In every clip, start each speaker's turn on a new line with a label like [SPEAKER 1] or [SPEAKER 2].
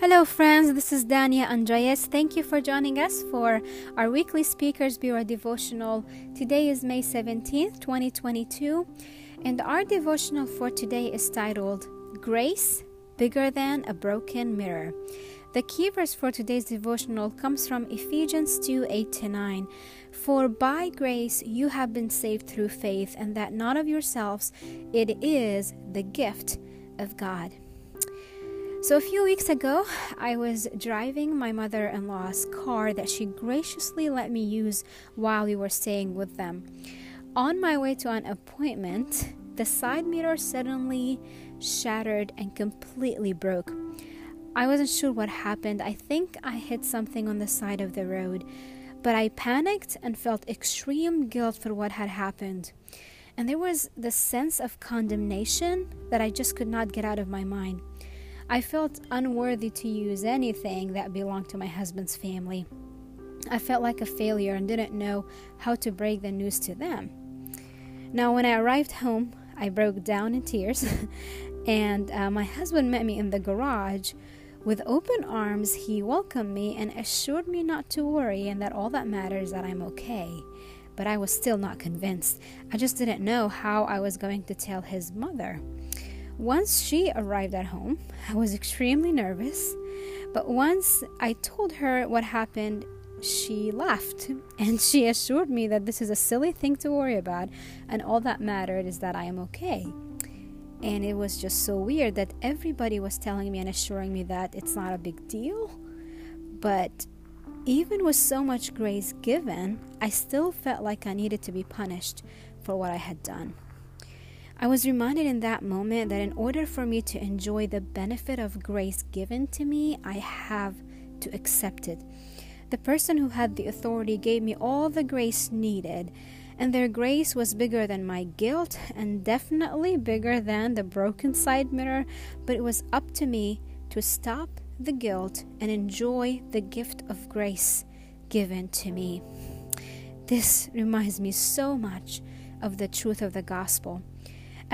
[SPEAKER 1] Hello, friends. This is Dania Andreas. Thank you for joining us for our weekly Speakers Bureau devotional. Today is May 17th, 2022, and our devotional for today is titled Grace Bigger Than a Broken Mirror. The key verse for today's devotional comes from Ephesians 2 8 to 9. For by grace you have been saved through faith, and that not of yourselves, it is the gift of God. So, a few weeks ago, I was driving my mother in law's car that she graciously let me use while we were staying with them. On my way to an appointment, the side mirror suddenly shattered and completely broke. I wasn't sure what happened. I think I hit something on the side of the road, but I panicked and felt extreme guilt for what had happened. And there was the sense of condemnation that I just could not get out of my mind. I felt unworthy to use anything that belonged to my husband's family. I felt like a failure and didn't know how to break the news to them. Now, when I arrived home, I broke down in tears, and uh, my husband met me in the garage. With open arms, he welcomed me and assured me not to worry and that all that matters is that I'm okay. But I was still not convinced. I just didn't know how I was going to tell his mother. Once she arrived at home, I was extremely nervous, but once I told her what happened, she laughed and she assured me that this is a silly thing to worry about and all that mattered is that I am okay. And it was just so weird that everybody was telling me and assuring me that it's not a big deal. But even with so much grace given, I still felt like I needed to be punished for what I had done. I was reminded in that moment that in order for me to enjoy the benefit of grace given to me, I have to accept it. The person who had the authority gave me all the grace needed, and their grace was bigger than my guilt and definitely bigger than the broken side mirror, but it was up to me to stop the guilt and enjoy the gift of grace given to me. This reminds me so much of the truth of the gospel.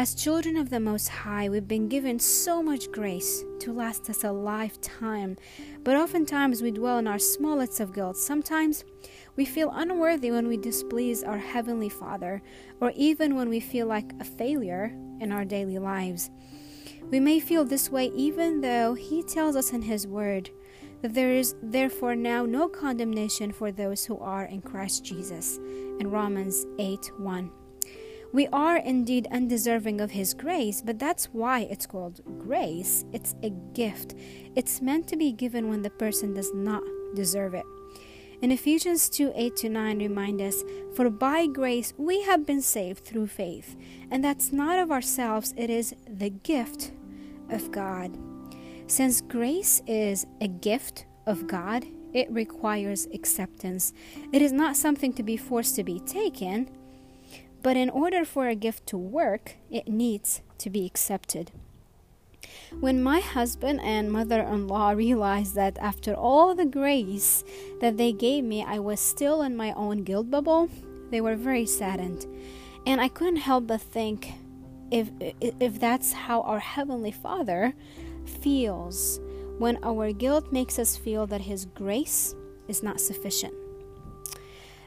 [SPEAKER 1] As children of the Most High, we've been given so much grace to last us a lifetime, but oftentimes we dwell in our smallest of guilt. Sometimes we feel unworthy when we displease our Heavenly Father, or even when we feel like a failure in our daily lives. We may feel this way even though He tells us in His Word that there is therefore now no condemnation for those who are in Christ Jesus in Romans 8 1. We are indeed undeserving of His grace, but that's why it's called grace. It's a gift. It's meant to be given when the person does not deserve it. In Ephesians 2 8 to 9 remind us, For by grace we have been saved through faith, and that's not of ourselves, it is the gift of God. Since grace is a gift of God, it requires acceptance. It is not something to be forced to be taken, but in order for a gift to work, it needs to be accepted. When my husband and mother in law realized that after all the grace that they gave me, I was still in my own guilt bubble, they were very saddened. And I couldn't help but think if, if that's how our Heavenly Father feels when our guilt makes us feel that His grace is not sufficient.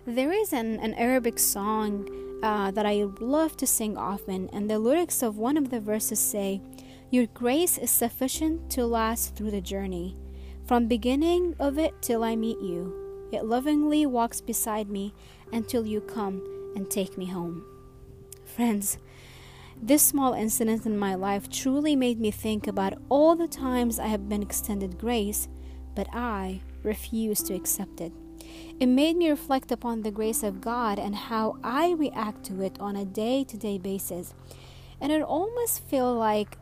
[SPEAKER 1] There is an, an Arabic song uh, that I love to sing often, and the lyrics of one of the verses say, Your grace is sufficient to last through the journey. From beginning of it till I meet you, it lovingly walks beside me until you come and take me home. Friends, this small incident in my life truly made me think about all the times I have been extended grace, but I refuse to accept it. It made me reflect upon the grace of God and how I react to it on a day to day basis. And it almost feel like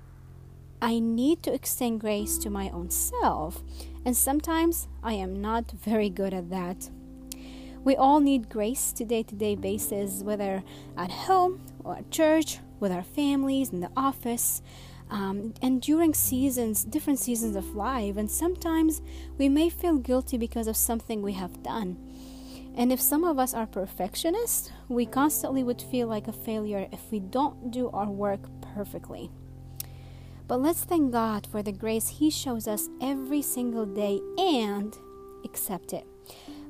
[SPEAKER 1] I need to extend grace to my own self, and sometimes I am not very good at that. We all need grace to day to day basis, whether at home or at church, with our families, in the office, um, and during seasons, different seasons of life. And sometimes we may feel guilty because of something we have done. And if some of us are perfectionists, we constantly would feel like a failure if we don't do our work perfectly. But let's thank God for the grace He shows us every single day and accept it.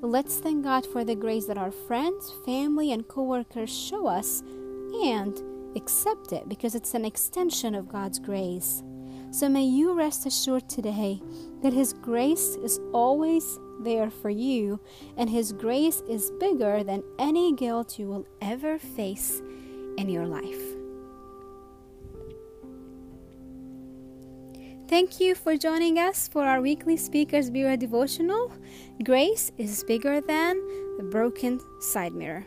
[SPEAKER 1] Let's thank God for the grace that our friends, family, and coworkers show us and accept it because it's an extension of God's grace. So may you rest assured today that His grace is always there for you, and His grace is bigger than any guilt you will ever face in your life. Thank you for joining us for our weekly Speakers Bureau devotional. Grace is bigger than the broken side mirror.